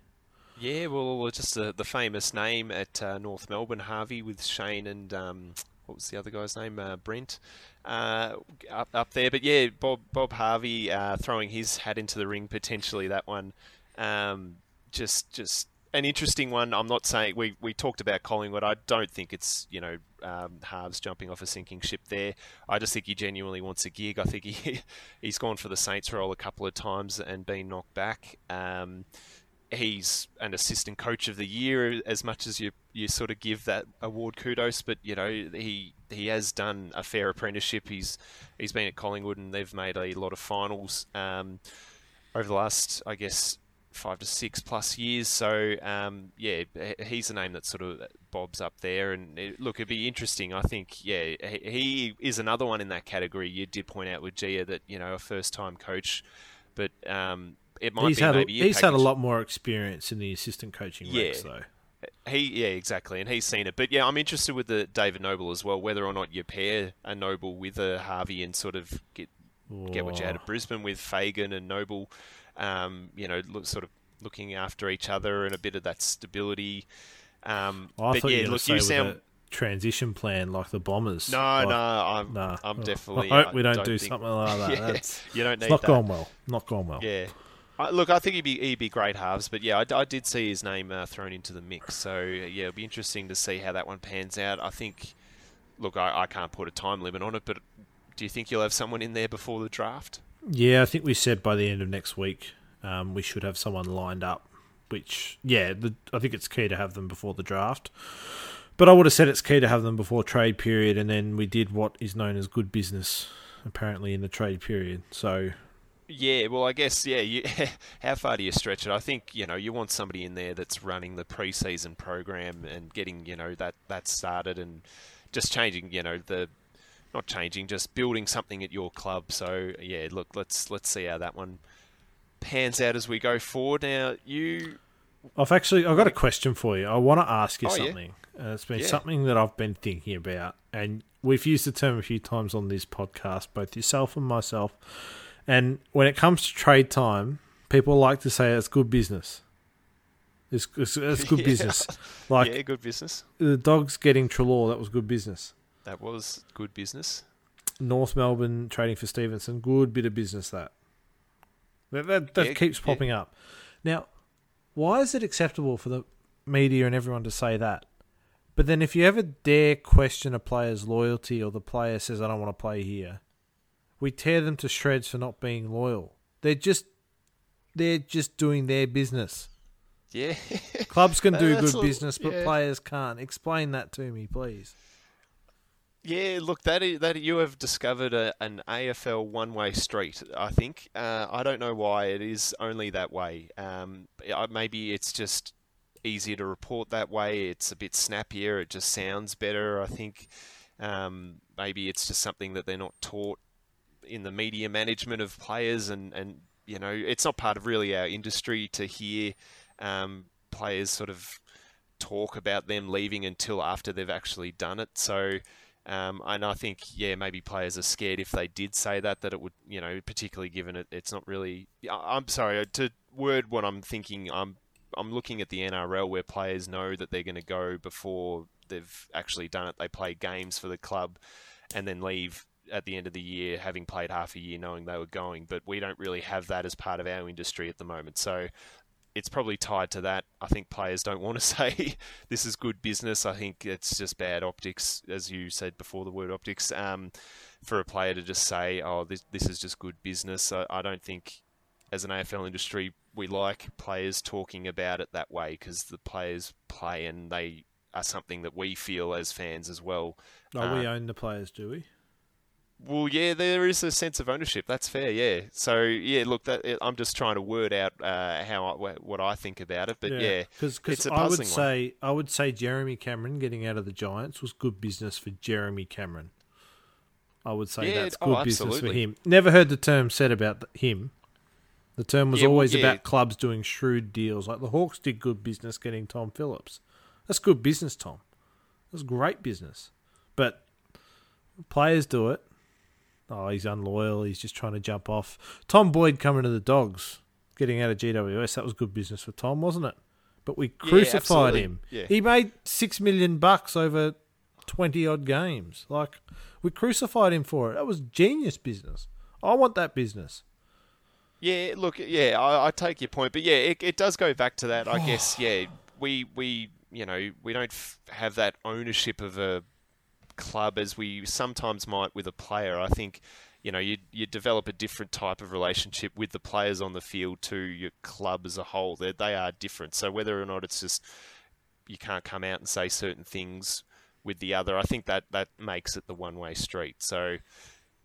Yeah, well, just the, the famous name at uh, North Melbourne, Harvey, with Shane and um, what was the other guy's name? Uh, Brent uh, up up there. But yeah, Bob Bob Harvey uh, throwing his hat into the ring potentially. That one, um, just just an interesting one. I'm not saying we, we talked about Collingwood. I don't think it's you know um, halves jumping off a sinking ship there. I just think he genuinely wants a gig. I think he he's gone for the Saints role a couple of times and been knocked back. Um, he's an assistant coach of the year as much as you you sort of give that award kudos but you know he he has done a fair apprenticeship. He's he's been at Collingwood and they've made a lot of finals um, over the last I guess five to six plus years. So um, yeah he's a name that sort of bobs up there. And it, look it'd be interesting I think yeah he is another one in that category. You did point out with Gia that you know a first time coach but um, it might he's be had maybe a, he's had a lot more experience in the assistant coaching yeah. ranks, though. He yeah exactly, and he's seen it. But yeah, I'm interested with the David Noble as well. Whether or not you pair a Noble with a Harvey and sort of get Whoa. get what you had at Brisbane with Fagan and Noble, um, you know, look, sort of looking after each other and a bit of that stability. Um, oh, I but yeah, you look, you sound transition plan like the Bombers. No, like, no, I'm, nah. I'm definitely. I hope we don't, don't do think, something like that. Yeah, That's, you don't need it's not that. gone well. Not gone well. Yeah. Look, I think he'd be he'd be great halves, but yeah, I, I did see his name uh, thrown into the mix. So yeah, it'll be interesting to see how that one pans out. I think, look, I, I can't put a time limit on it, but do you think you'll have someone in there before the draft? Yeah, I think we said by the end of next week um, we should have someone lined up. Which yeah, the, I think it's key to have them before the draft. But I would have said it's key to have them before trade period, and then we did what is known as good business, apparently in the trade period. So yeah, well, I guess yeah. You, how far do you stretch it? I think you know you want somebody in there that's running the preseason program and getting you know that that started and just changing you know the not changing, just building something at your club. So yeah, look, let's let's see how that one pans out as we go forward. Now you, I've actually I've got a question for you. I want to ask you Oh, yeah. something. Uh, it's been Yeah. something that I've been thinking about, and we've used the term a few times on this podcast, both yourself and myself. And when it comes to trade time, people like to say it's good business. It's, it's, it's good Yeah. business. Like yeah, good business. the dogs getting Treloar, that was good business. That was good business. North Melbourne trading for Stephenson, good bit of business that. That, that, that Yeah, keeps yeah. popping up. Now, why is it acceptable for the media and everyone to say that? But then if you ever dare question a player's loyalty or the player says, I don't want to play here, we tear them to shreds for not being loyal. They're just they're just doing their business. Yeah. Clubs can do good business, but yeah. players can't. Explain that to me, please. Yeah, look, that is, that you have discovered a, an AFL one-way street. I think. Uh, I don't know why it is only that way. Um, maybe it's just easier to report that way. It's a bit snappier. It just sounds better. I think. Um, maybe it's just something that they're not taught in the media management of players, and and you know, it's not part of really our industry to hear um, players sort of talk about them leaving until after they've actually done it. So. Um, and I think, yeah, maybe players are scared if they did say that, that it would, you know, particularly given it, it's not really. I'm sorry to word what I'm thinking. I'm I'm looking at the NRL where players know that they're going to go before they've actually done it. They play games for the club, and then leave at the end of the year, having played half a year, knowing they were going. But we don't really have that as part of our industry at the moment. So it's probably tied to that. I think players don't want to say this is good business. I think it's just bad optics, as you said before the word optics, um, for a player to just say, oh, this, this is just good business. I, I don't think, as an AFL industry, we like players talking about it that way because the players play and they are something that we feel as fans as well. Oh, we Uh, own the players, do we? Well, yeah, there is a sense of ownership. That's fair. Yeah. So yeah, look, that I'm just trying to word out uh, how I, what I think about it. But yeah, because yeah, I would say one. I would say Jeremy Cameron getting out of the Giants was good business for Jeremy Cameron. I would say yeah, that's oh, good oh, business for him. Never heard the term said about him. The term was yeah, always well, about clubs doing shrewd deals. Like the Hawks did good business getting Tom Phillips. That's good business, Tom. That's great business. But players do it oh, he's unloyal. He's just trying to jump off. Tom Boyd coming to the Dogs, getting out of GWS. That was good business for Tom, wasn't it? But we crucified yeah, him. Yeah. He made six million bucks over twenty odd games. Like we crucified him for it. That was genius business. I want that business. Yeah, look, yeah, I, I take your point, but yeah, it, it does go back to that. I guess, yeah, we we you know we don't f- have that ownership of a club as we sometimes might with a player. I think you know you you develop a different type of relationship with the players on the field to your club as a whole. They they are different. So whether or not it's just you can't come out and say certain things with the other, I think that that makes it the one way street. So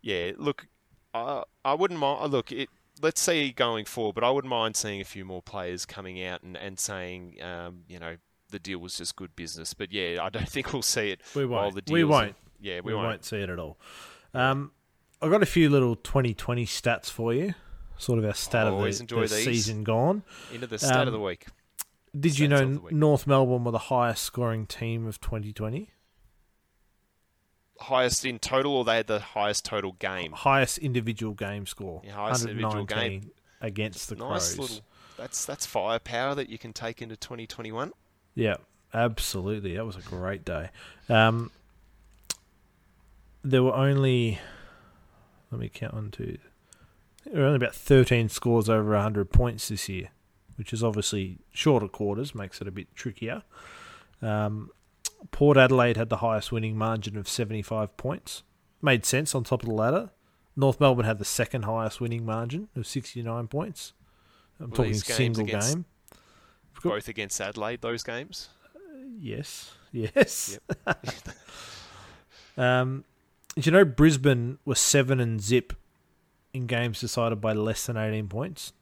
yeah, look, I I wouldn't mind. Look, it let's see going forward, but I wouldn't mind seeing a few more players coming out and, and saying, um, you know, the deal was just good business. But yeah, I don't think we'll see it. We won't. the we won't. yeah, we, we won't. won't. see it at all. Um, I've got a few little 2020 stats for you. Sort of our stat of the, the season gone. Into the stat um, of the week. Did Stats you know North Melbourne were the highest scoring team of 2020? Highest in total, or they had the highest total game? Highest individual game score. Yeah, highest individual game against the nice Crows. Little, that's that's firepower that you can take into 2021. Yeah, absolutely. That was a great day. Um, there were only, let me count on two. There were only about 13 scores over 100 points this year, which is obviously shorter quarters, makes it a bit trickier. Um, Port Adelaide had the highest winning margin of 75 points. Made sense on top of the ladder. North Melbourne had the second highest winning margin of 69 points. I'm talking single against, both against Adelaide, those games? Uh, yes. Yes. Yep. um, did you know Brisbane was 7 and zip in games decided by less than 18 points?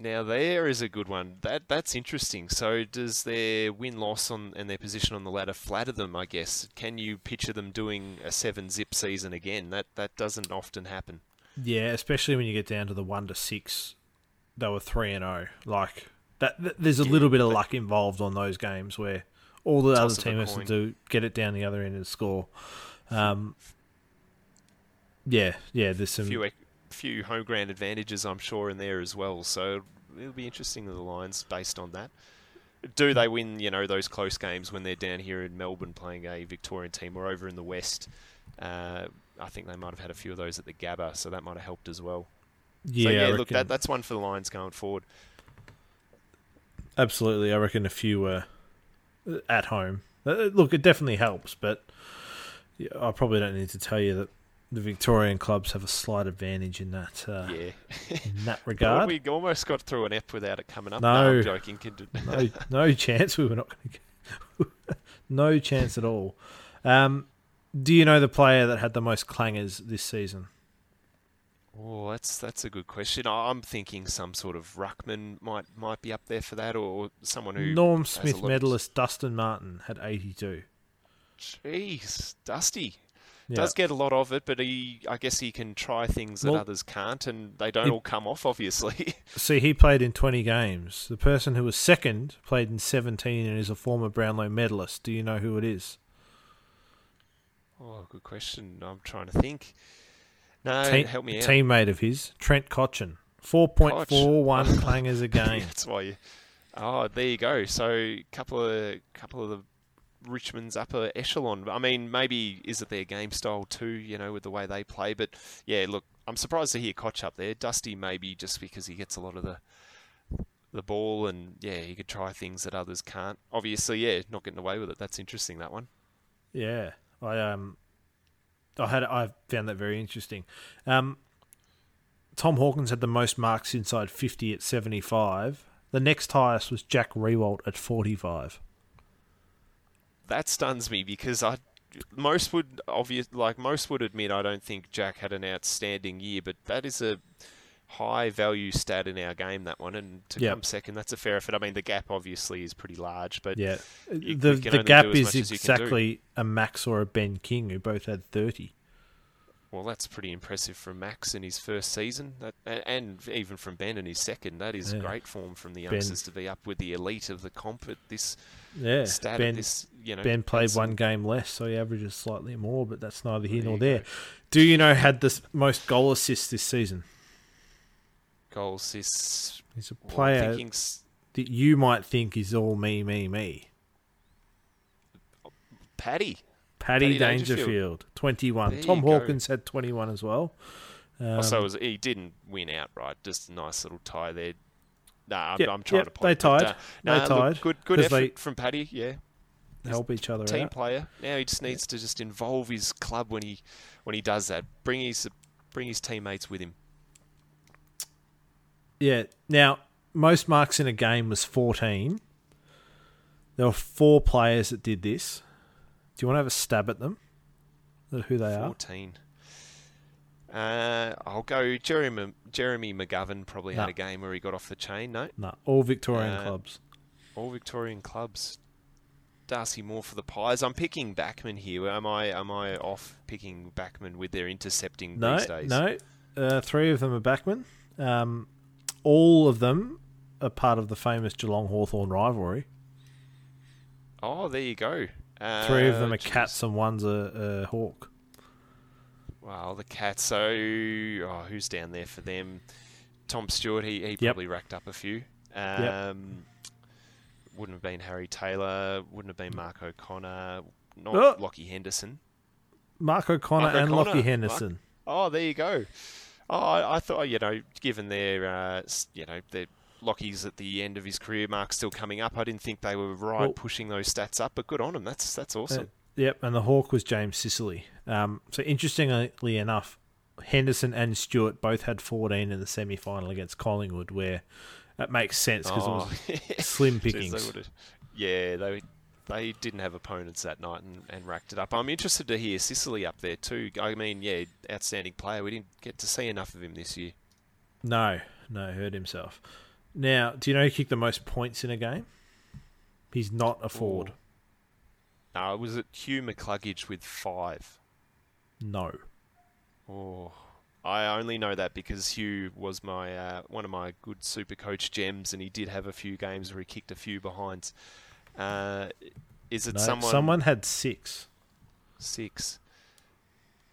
Now there is a good one. That that's interesting. So does their win loss on and their position on the ladder flatter them? I guess. Can you picture them doing a seven zip season again? That that doesn't often happen. Yeah, especially when you get down to the one to six. They were three and zero. Oh. Like that, that there's a yeah, little bit of luck involved on those games where all the other team has to do get it down the other end and score. Um, yeah, yeah. There's some few few home ground advantages, I'm sure, in there as well. So it'll be interesting to the Lions based on that. Do they win, you know, those close games when they're down here in Melbourne playing a Victorian team or over in the West? Uh, I think they might have had a few of those at the Gabba, so that might have helped as well. Yeah, so, yeah look, that, that's one for the Lions going forward. Absolutely, I reckon a few uh, at home. Uh, look, it definitely helps, but I probably don't need to tell you that the Victorian clubs have a slight advantage in that. Uh, yeah, in that regard, we almost got through an ep without it coming up. No, no I'm joking. no, no chance. We were not going to. no chance at all. Um, do you know the player that had the most clangers this season? Oh, that's that's a good question. I'm thinking some sort of ruckman might might be up there for that, or someone who Norm Smith medalist of... Dustin Martin had 82. Jeez, Dusty yeah. does get a lot of it, but he I guess he can try things that well, others can't, and they don't he, all come off. Obviously, see, he played in 20 games. The person who was second played in 17 and is a former Brownlow medalist. Do you know who it is? Oh, good question. I'm trying to think. No, Te- help me out. Teammate of his, Trent Cotchin. 4.41 clangers a game. That's why you. Oh, there you go. So a couple of couple of the Richmond's upper echelon. I mean, maybe is it their game style too? You know, with the way they play. But yeah, look, I'm surprised to hear Cotch up there. Dusty maybe just because he gets a lot of the the ball and yeah, he could try things that others can't. Obviously, yeah, not getting away with it. That's interesting. That one. Yeah, I um, I had I found that very interesting. Um, Tom Hawkins had the most marks inside 50 at 75. The next highest was Jack Riewoldt at 45. That stuns me because I most would obvious like most would admit I don't think Jack had an outstanding year, but that is a high value stat in our game that one, and to Yep. come second, that's a fair effort. I mean, the gap obviously is pretty large, but Yeah, you- the the gap is much as you can do. exactly a Max or a Ben King who both had thirty. well, that's pretty impressive from Max in his first season, that, and even from Ben in his second. That is Yeah. great form from the Ben- youngsters to be up with the elite of the comp at this Yeah, stat Ben at this. You know, Ben played one game less, so he averages slightly more, but that's neither here There nor there. go. Do you know had the most goal assists this season? Goal assists. He's a player that you might think is all me, me, me. Paddy. Paddy, Paddy Dangerfield, Dangerfield. 21. There Tom go. Hawkins had 21 as well. Um, Oh, so was, he didn't win outright. Just a nice little tie there. Nah, I'm, Yep, I'm trying yep, to. they point, but, tied. uh, They nah, look, tied, good, good 'cause effort they- from Paddy. Yeah, help each other team out. player. Now he just needs to just involve his club when he when he does that. Bring his bring his teammates with him. Yeah. Now, most marks in a game was 14. There were four players that did this. Do you want to have a stab at them? At Who they are? Fourteen. Uh, I'll go. Jeremy Jeremy McGovern probably No. had a game where he got off the chain. No, No, all Victorian Uh, clubs. all Victorian clubs. Darcy Moore for the Pies. I'm picking Backman here. Am I am I off picking Backman with their intercepting No, these days? no. Uh, three of them are backman. Um, all of them are part of the famous Geelong Hawthorn rivalry. Oh, there you go. Uh, Three of them are geez. cats and one's a, a hawk. Wow, the Cats. So, oh, who's down there for them? Tom Stewart. He, he Yep. probably racked up a few. Um, Wouldn't have been Harry Taylor. Wouldn't have been Mark O'Connor. Not Oh. Lachie Henderson. Mark O'Connor Mark and O'Connor. Lachie Henderson. Oh, there you go. Oh, I, I thought you know, given their uh, you know their Lachie's at the end of his career, mark still coming up. I didn't think they were right Well- pushing those stats up, but good on them. That's that's awesome. Uh, yep, and the hawk was James Sicily. Um, so interestingly enough, Henderson and Stewart both had 14 in the semi final against Collingwood, where it makes sense because Oh, it was slim pickings. yeah, they they didn't have opponents that night and, and racked it up. I'm interested to hear Sicily up there too. I mean, yeah, outstanding player. We didn't get to see enough of him this year. No, no, hurt himself. Now, do you know who kicked the most points in a game? He's not a forward. Uh, was it Hugh McCluggage with five? No. Oh, I only know that because Hugh was my uh, one of my good super coach gems, and he did have a few games where he kicked a few behinds. Uh, is it no. someone? Someone had six. six.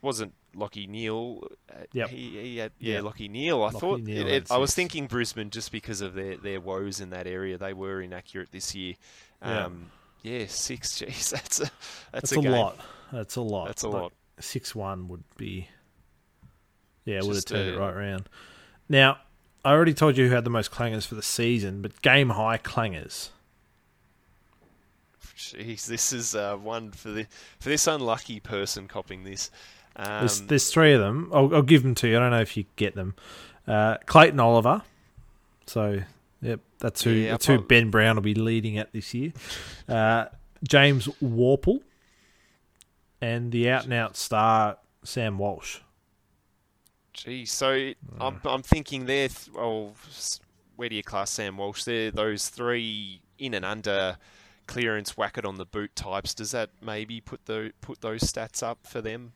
Wasn't Lachie Neale? Uh, Yep. He, he had yeah, Yep. Lockie Neal. I Lachie thought Neale it, it- I was thinking Brisbane just because of their, their woes in that area. They were inaccurate this year. Yeah. Um, yeah, six. Jeez, that's a that's, That's, a, game. lot. That's a lot. That's a Like, lot. Six one would be. Yeah, would have turned it uh, right round. Now, I already told you who had the most clangers for the season, but game high clangers. Jeez, this is uh, one for the for this unlucky person copying this. Um, There's, there's three of them. I'll, I'll give them to you. I don't know if you get them. Uh, Clayton Oliver. So, yep, that's who. Yeah, that's who Ben Brown will be leading at this year. Uh, James Worpel, and the out and out star Sam Walsh. Gee, so I'm I'm thinking there. Th- oh, where do you class Sam Walsh? There, those three in and under clearance, whack it on the boot types. Does that maybe put the put those stats up for them?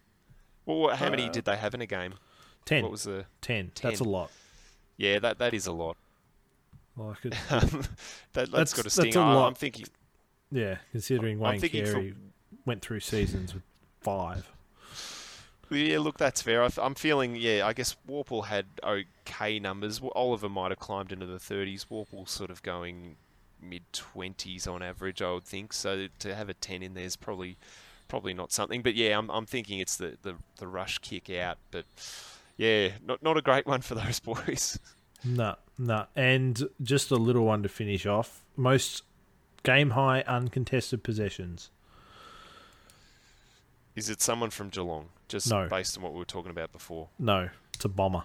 Well, how many Uh, did they have in a game? Ten. What was the? Ten. That's a lot. Yeah, that that is a lot. It, Um, that That's- that's got a sting. a lot. I'm thinking. yeah, considering Wayne thinking for- Carey went through seasons with five. Yeah, look, that's fair. I I'm feeling, yeah, I guess Worpel had okay numbers. Oliver might have climbed into the 30s. Worpel's sort of going mid 20s on average, I would think. So to have a 10 in there is probably probably not something. But yeah, I'm, I'm thinking it's the, the, the rush kick out. But yeah, not, not a great one for those boys. No, no. And just a little one to finish off. Most game high uncontested possessions. Is it someone from Geelong? Just No. based on what we were talking about before. No, it's a bomber.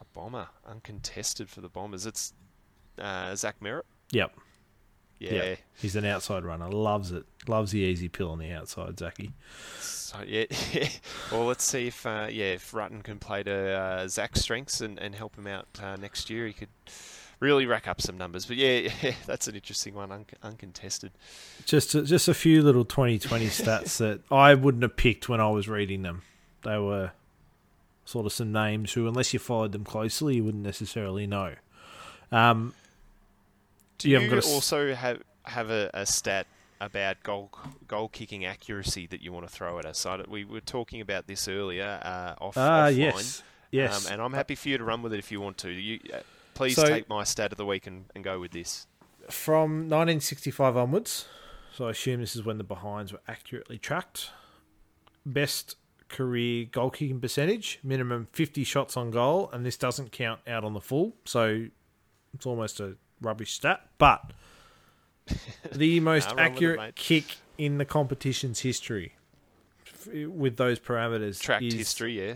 A bomber, uncontested for the Bombers. It's uh, Zach Merrett. Yep. Yeah. Yeah. He's an outside runner. Loves it. Loves the easy pill on the outside, Zachy. So yeah, well, let's see if uh, yeah if Rutten can play to uh, Zach's strengths and, and help him out uh, next year. He could really rack up some numbers. But yeah, yeah that's an interesting one, un- uncontested. Just a, just a few little 2020 stats that I wouldn't have picked when I was reading them. They were sort of some names who, unless you followed them closely, you wouldn't necessarily know. Um, Do You you, haven't got a s- also have have a, a stat about goal goal kicking accuracy that you want to throw at us? I we were talking about this earlier uh, off ah, offline. yes, yes. Um, and I'm happy for you to run with it if you want to. You uh, please So- take my stat of the week and, and go with this. From 1965 onwards, so I assume this is when the behinds were accurately tracked. Best career goal kicking percentage, minimum 50 shots on goal, and this doesn't count out on the full, so it's almost a rubbish stat. But the most Nah, run it, accurate kick in the competition's history with those parameters Tracked is history, yeah.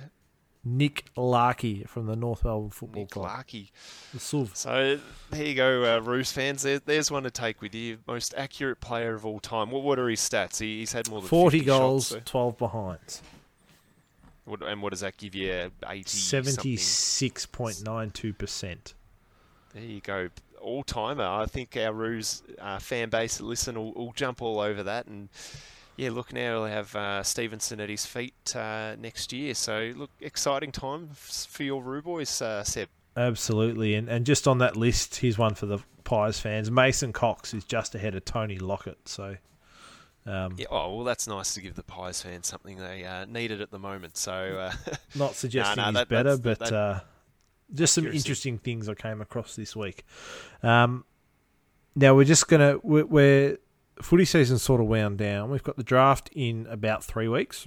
Nick Larkey from the North Melbourne Football Nick Club. Larkey. The Suv. So there you go, uh, Roos fans. There, there's one to take with you. Most accurate player of all time. What, what are his stats? He, he's had more than 40 50 goals, Shots, 12 behinds. what, and what does that give you? 80 76.92%. There you go. All timer. I think our Roos uh, fan base listen will, will jump all over that. And yeah, look, now we'll have uh, Stephenson at his feet uh, next year. So look, exciting time for your Roo boys, uh, Seb. Absolutely. And and just on that list, here's one for the Pies fans. Mason Cox is just ahead of Tony Lockett. So, um, Yeah, oh, well, that's nice to give the Pies fans something they uh, needed at the moment. So uh, not suggesting no, he's that- better, but that- uh, just some interesting things I came across this week. Um, now we're just gonna we're, we're footy season sort of wound down. We've got the draft in about three weeks.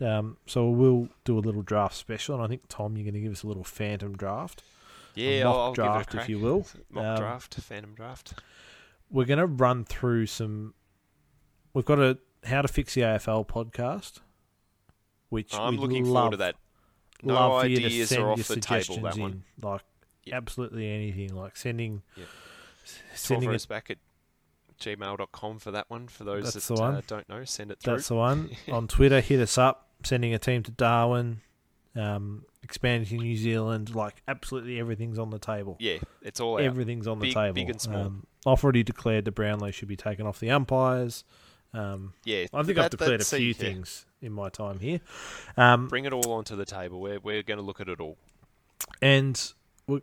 Um, so we'll do a little draft special, and I think Tom, you're going to give us a little phantom draft. yeah, mock I'll, I'll draft, give if it a crack. you will. Mock Um, draft, phantom draft. we're going to run through some. We've got a how to fix the AFL podcast, which I'm looking forward to that. No love for you to send your table. suggestions That in, like Yeah. absolutely anything, like sending, s- sending us back at gmail.com for that one. For those That's that the one. Uh, don't know, send it through. That's the one on Twitter. Hit us up. Sending a team to Darwin, um, expanding to New Zealand. Like absolutely everything's on the table. yeah, it's all out. Everything's on the table. big and small. Um, I've already declared the Brownlow should be taken off the umpires. Um, yeah, I think that- I've declared a few yeah. things in my time here. Um, Bring it all onto the table. We're we're going to look at it all. and we're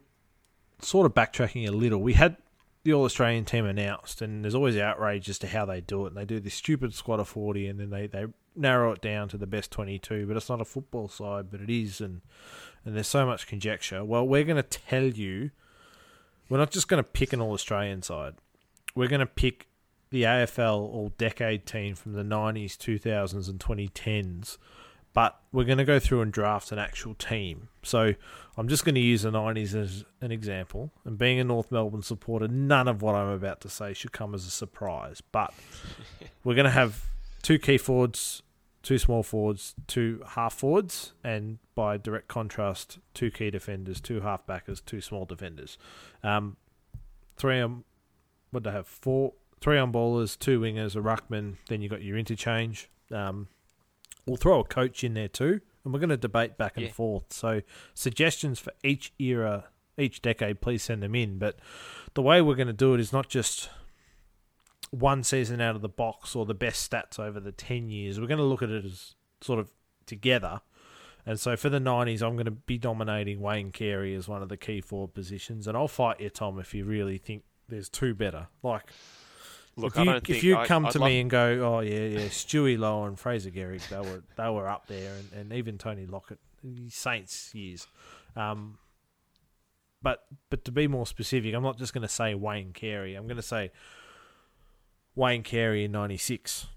sort of backtracking a little. We had the All Australian team announced, and there's always outrage as to how they do it. And they do this stupid squad of 40, and then they, they narrow it down to the best 22. But it's not a football side, but it is. And, and there's so much conjecture. Well, we're going to tell you, we're not just going to pick an All Australian side, we're going to pick the AFL All Decade team from the 90s, 2000s, and 2010s but we're going to go through and draft an actual team. So I'm just going to use the 90s as an example. And being a North Melbourne supporter, none of what I'm about to say should come as a surprise. But we're going to have two key forwards, two small forwards, two half forwards, and by direct contrast, two key defenders, two half backers, two small defenders. Um, three on, what do they have? Four, three on ballers, two wingers, a ruckman. Then you got your interchange. Um, We'll throw a coach in there too, and we're going to debate back and Yeah. forth. So, suggestions for each era, each decade, please send them in. But the way we're going to do it is not just one season out of the box or the best stats over the 10 years. We're going to look at it as sort of together. And so for the 90s, I'm going to be dominating Wayne Carey as one of the key forward positions. And I'll fight you, Tom, if you really think there's two better. Like, Look, if I you, if you I- come I'd to love- me and go, oh yeah, yeah, Stewie Loewe and Fraser Gehrig, they were they were up there, and, and even Tony Lockett, Saints years. Um, but but to be more specific, I'm not just going to say Wayne Carey. I'm going to say Wayne Carey in '96,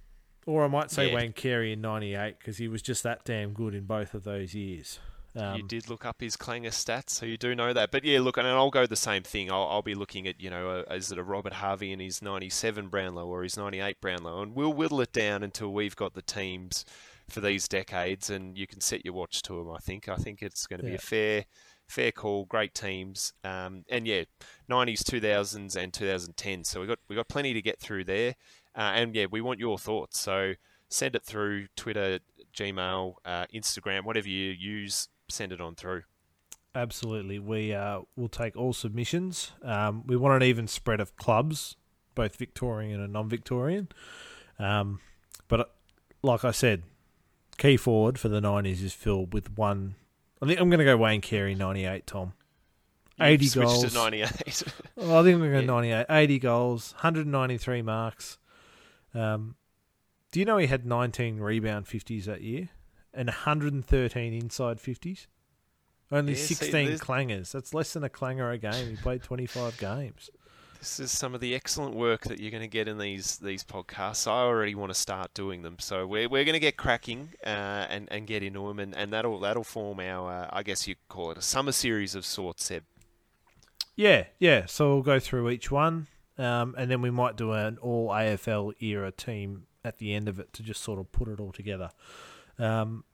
or I might say Yeah. Wayne Carey in '98 because he was just that damn good in both of those years. Um, you did look up his clanger stats, so you do know that. But yeah, look, and I'll go the same thing. I'll, I'll be looking at, you know, uh, is it a Robert Harvey in his 97 Brownlow or his 98 Brownlow? And we'll whittle it down until we've got the teams for these decades, and you can set your watch to them, I think. I think it's going to be a fair fair call, great teams, um, and yeah, 90s, 2000s, and 2010. So we got we got plenty to get through there, uh, and yeah, we want your thoughts. So send it through Twitter, Gmail, uh, Instagram, whatever you use. Send it on through. Absolutely, we uh, will take all submissions. Um, we want an even spread of clubs, both Victorian and non-Victorian. Um, but uh, like I said, key forward for the nineties is filled with one I think I'm going to go Wayne Carey, 98, Tom. 80 goals. to 98. well, I think I'm going to go yeah. 98. 80 goals, 193 marks. Um, do you know he had 19 rebound 50s that year and 113 inside 50s? Only yeah, 16 see, clangers. That's less than a clanger a game. He played 25 games. This is some of the excellent work that you're going to get in these these podcasts. I already want to start doing them, so we're, we're going to get cracking uh, and and get into them, and, and that'll that'll form our uh, I guess you call it a summer series of sorts, Seb. Yeah, yeah. So we'll go through each one, um, and then we might do an all AFL era team at the end of it to just sort of put it all together. Um,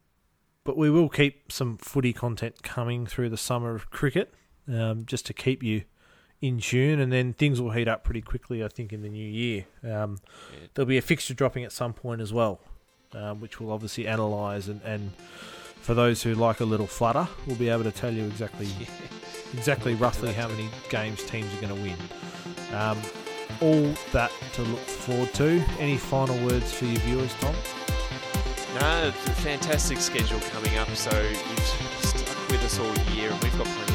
but we will keep some footy content coming through the summer of cricket, um, just to keep you in tune, and then things will heat up pretty quickly. I think in the new year, um, yeah. there'll be a fixture dropping at some point as well, um, which we'll obviously analyse and, and for those who like a little flutter, we'll be able to tell you exactly, exactly roughly how many games teams are going to win. Um, all that to look forward to. Any final words for your viewers, Tom? No, fantastic schedule coming up. So you've stuck with us all year, and we've got plenty